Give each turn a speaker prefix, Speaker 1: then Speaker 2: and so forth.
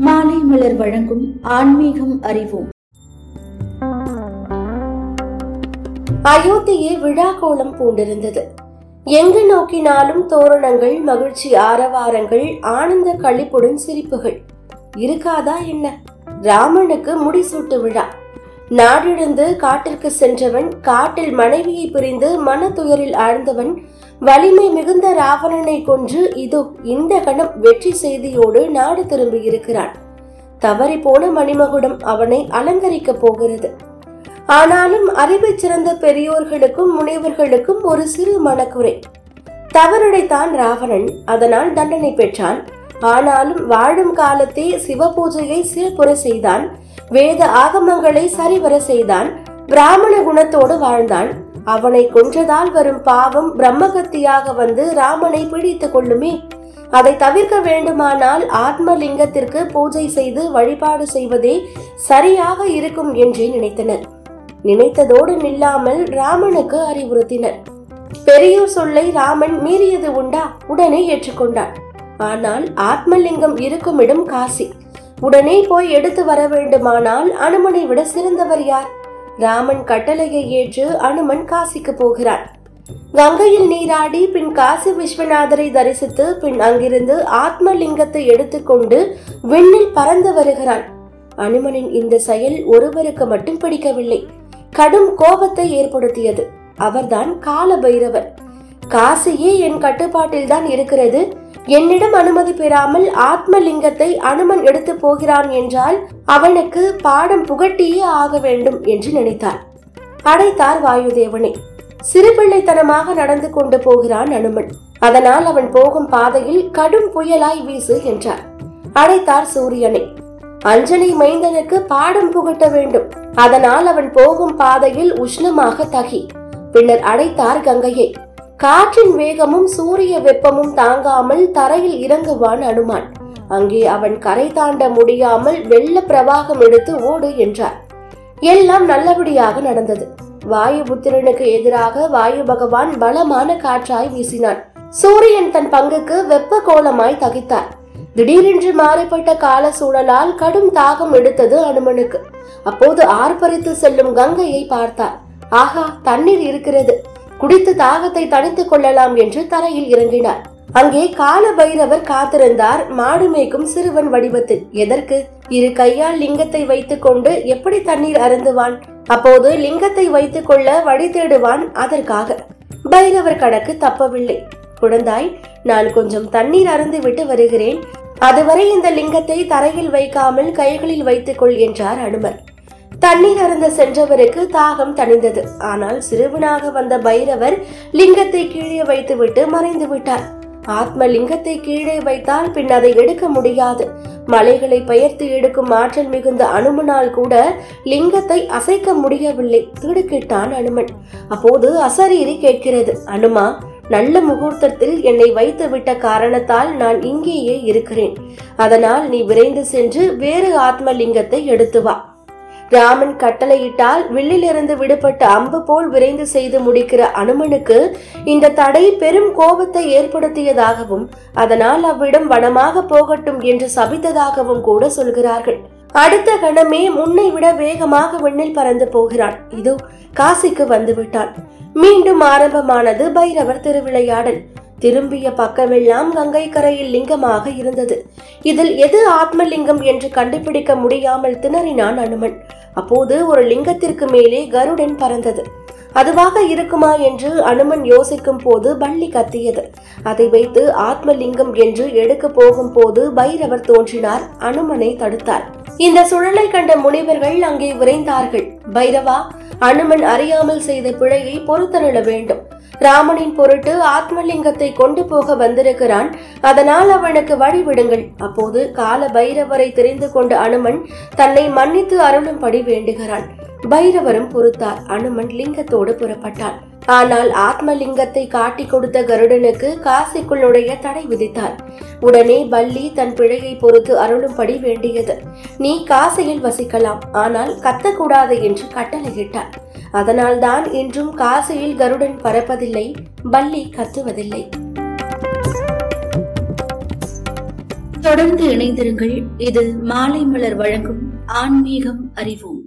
Speaker 1: மாலை மலர் வழங்கும் ஆன்மீகம் அறிவோம்.
Speaker 2: அயோத்தியே விழா கோலம் பூண்டிருந்தது. எங்கு நோக்கினாலும் தோரணங்கள் மகிழ்ச்சி ஆரவாரங்கள் ஆனந்த களிப்புடன் சிரிப்புகள். இருக்காதா என்ன? ராமனுக்கு முடிசூட்டு விழா. நாடிழந்து காட்டிற்கு சென்றவன் காட்டில் மனைவியை பிரிந்து மன துயரில் ஆழ்ந்தவன் வலிமை மிகுந்த ராவணனை கொன்று இதோ இந்த கணம் வெற்றி செய்தியோடு நாடு திரும்பி இருக்கிறான் தவறி போன மணிமகுடம் அவனை அலங்கரிக்கப் போகிறது. ஆனாலும் அறிவை சிறந்த பெரியோர்களுக்கும் முனைவர்களுக்கும் ஒரு சிறு மனக்குறை. தவறுடைத்தான் ராவணன் அதனால் தண்டனை பெற்றான். ஆனாலும் வாழும் காலத்தே சிவ பூஜையை சிறப்புற செய்தான். வேத ஆகமங்களை சரிவர செய்தான். பிராமண குணத்தோடு வாழ்ந்தான். அவனை கொன்றதால் வரும் பாவம் பிரம்மகத்தியாக வந்து ராமனை பிடித்துக் கொள்ளுமே. அதை தவிர்க்க வேண்டுமானால் ஆத்மலிங்கத்திற்கு பூஜை செய்து வழிபாடு செய்வதே சரியாக இருக்கும் என்றே நினைத்தனர். நினைத்ததோடு நில்லாமல் ராமனுக்கு அறிவுறுத்தினர். பெரியோர் சொல்லை ராமன் மீறியது உண்டா? உடனே ஏற்றுக்கொண்டான் ஆனால் ஆத்மலிங்கம் இருக்குமிடம் காசி. உடனே போய் எடுத்து வர வேண்டுமானால் அனுமனை விட சிறந்தவர் யார்? ராமன் கட்டளையை ஏற்று அனுமன் காசிக்கு போகிறான். கங்கையில் நீராடி பின் காசி விஸ்வநாதரை தரிசித்து பின் அங்கிருந்து ஆத்மலிங்கத்தை எடுத்துக்கொண்டு விண்ணில் பறந்து வருகிறான். அனுமனின் இந்த செயல் ஒருவருக்கு மட்டும் பிடிக்கவில்லை. கடும் கோபத்தை ஏற்படுத்தியது. அவர்தான் கால பைரவர் காசியே என் கட்டுப்பாட்டில் தான் இருக்கிறது. என்னிடம் அனுமதி பெறாமல் ஆத்மலிங்கத்தை அனுமன் எடுத்து போகிறான் என்றால் அவனுக்கு பாடம் புகட்டியே ஆக வேண்டும் என்று நினைத்தார் அடைத்தார் வாயுதேவனை. சிறுபிள்ளைத்தனமாக நடந்து கொண்டு போகிறான் அனுமன். அதனால் அவன் போகும் பாதையில் கடும் புயலாய் வீசு என்றார் அடைத்தார் சூரியனை. அஞ்சனை மைந்தனுக்கு பாடம் புகட்ட வேண்டும். அதனால் அவன் போகும் பாதையில் உஷ்ணமாக தகி. பின்னர் அடைத்தார் கங்கையை. காற்றின் வேகமும் சூரிய வெப்பமும் தாங்காமல் தரையில் இறங்குவான் அனுமான். அங்கே அவன் கரை தாண்ட முடியாமல் வெள்ள பிரவாகம் எடுத்து ஓடு என்றார். எல்லாம் நல்லபடியாக நடந்தது. வாயுபுத்திரனுக்கு எதிராக வாயு பகவான் பலமான காற்றாய் வீசினான். சூரியன் தன் பங்குக்கு வெப்ப கோலமாய் தகித்தார். திடீரென்று மாறுபட்ட கால சூழலால் கடும் தாகம் எடுத்தது அனுமனுக்கு. அப்போது ஆர்ப்பரித்து செல்லும் கங்கையை பார்த்தார். ஆகா தண்ணீர் இருக்கிறது. குடித்து தாகத்தை தணித்துக் கொள்ளலாம் என்று தரையில் இறங்கினார். அங்கே கால பைரவர் காத்திருந்தார் மாடு மேய்க்கும் சிறுவன் வடிவத்தில். எதற்கு? இரு கையால் லிங்கத்தை வைத்துக் கொண்டு எப்படி தண்ணீர் அருந்துவான்? அப்போது லிங்கத்தை வைத்துக் கொள்ள வழி தேடுவான் அதற்காக. பைரவர் கணக்கு தப்பவில்லை. குழந்தாய் நான் கொஞ்சம் தண்ணீர் அருந்து விட்டு வருகிறேன். அதுவரை இந்த லிங்கத்தை தரையில் வைக்காமல் கைகளில் வைத்துக்கொள் என்றார் அனுமர். தண்ணீர் அருந்த சென்றவருக்கு தாகம் தணிந்தது. ஆனால் சிறுவனாக வந்த பைரவர் லிங்கத்தை கீழே வைத்துவிட்டு மறைந்து விட்டார். ஆத்ம லிங்கத்தை கீழே வைத்தால் பின் அதை எடுக்க முடியாது. மலைகளை பெயர்த்து எடுக்கும் ஆற்றல் மிகுந்த அனுமனால் கூட லிங்கத்தை அசைக்க முடியவில்லை. திடுக்கிட்டான் அனுமன். அப்போது அசரீரி கேட்கிறது அனுமா நல்ல முகூர்த்தத்தில் என்னை வைத்து விட்ட காரணத்தால் நான் இங்கேயே இருக்கிறேன். அதனால் நீ விரைந்து சென்று வேறு ஆத்மலிங்கத்தை எடுத்து வா. ராமன் கட்டளையிட்டால் வில்லிலிருந்து விடுபட்ட அம்பு போல் விரைந்து செய்து முடிக்கிற அனுமனுக்கு இந்த தடை பெரும் கோபத்தை ஏற்படுத்தியதாகவும் அதனால் அவ்விடம் வனமாக போகட்டும் என்று சபித்ததாகவும் கூட சொல்கிறார்கள். அடுத்த கணமே முன்னை விட வேகமாக விண்ணில் பறந்து போகிறான். இதோ காசிக்கு வந்துவிட்டான். மீண்டும் ஆரம்பமானது பைரவர் திருவிளையாடல். திரும்பிய பக்கமெல்லாம் கங்கை கரையில் லிங்கமாக இருந்தது. இதில் எது ஆத்மலிங்கம் என்று கண்டுபிடிக்க முடியாமல் திணறினான் அனுமன். அப்போது ஒரு லிங்கத்திற்கு மேலே கருடன் பறந்தது. அதுவாக இருக்குமா என்று அனுமன் யோசிக்கும் போது பள்ளி கத்தியது. அதை வைத்து ஆத்மலிங்கம் என்று எடுக்க போகும் போது பைரவர் தோன்றினார் அனுமனை தடுத்தார். இந்த சுழலை கண்ட முனிவர்கள் அங்கே விரைந்தார்கள். பைரவா அனுமன் அறியாமல் செய்த பிழையை பொறுத்தருள வேண்டும். ராமனின் பொருட்டு ஆத்மலிங்கத்தை கொண்டு போக வந்திருக்கிறான். அதனால் அவனுக்கு வழிவிடுங்கள். அப்போது கால பைரவரை தெரிந்து கொண்ட அனுமன் தன்னை மன்னித்து அருளும்படி வேண்டுகிறான். பைரவரும் பொறுத்தார். அனுமன் லிங்கத்தோடு புறப்பட்டான். ஆனால் ஆத்மலிங்கத்தை காட்டி கொடுத்த கருடனுக்கு காசிக்குள் நுழைய தடை விதித்தார். உடனே பல்லி தன் பிழையை பொறுத்து அருளும்படி வேண்டியது. நீ காசியில் வசிக்கலாம். ஆனால் கத்தக்கூடாது என்று கட்டளையிட்டார். அதனால்தான் இன்றும் காசியில் கருடன் பறப்பதில்லை பல்லி கத்துவதில்லை.
Speaker 1: தொடர்ந்து இணைந்திருங்கள் இது மாலை மலர் வழங்கும் ஆன்மீகம் அறிவோம்.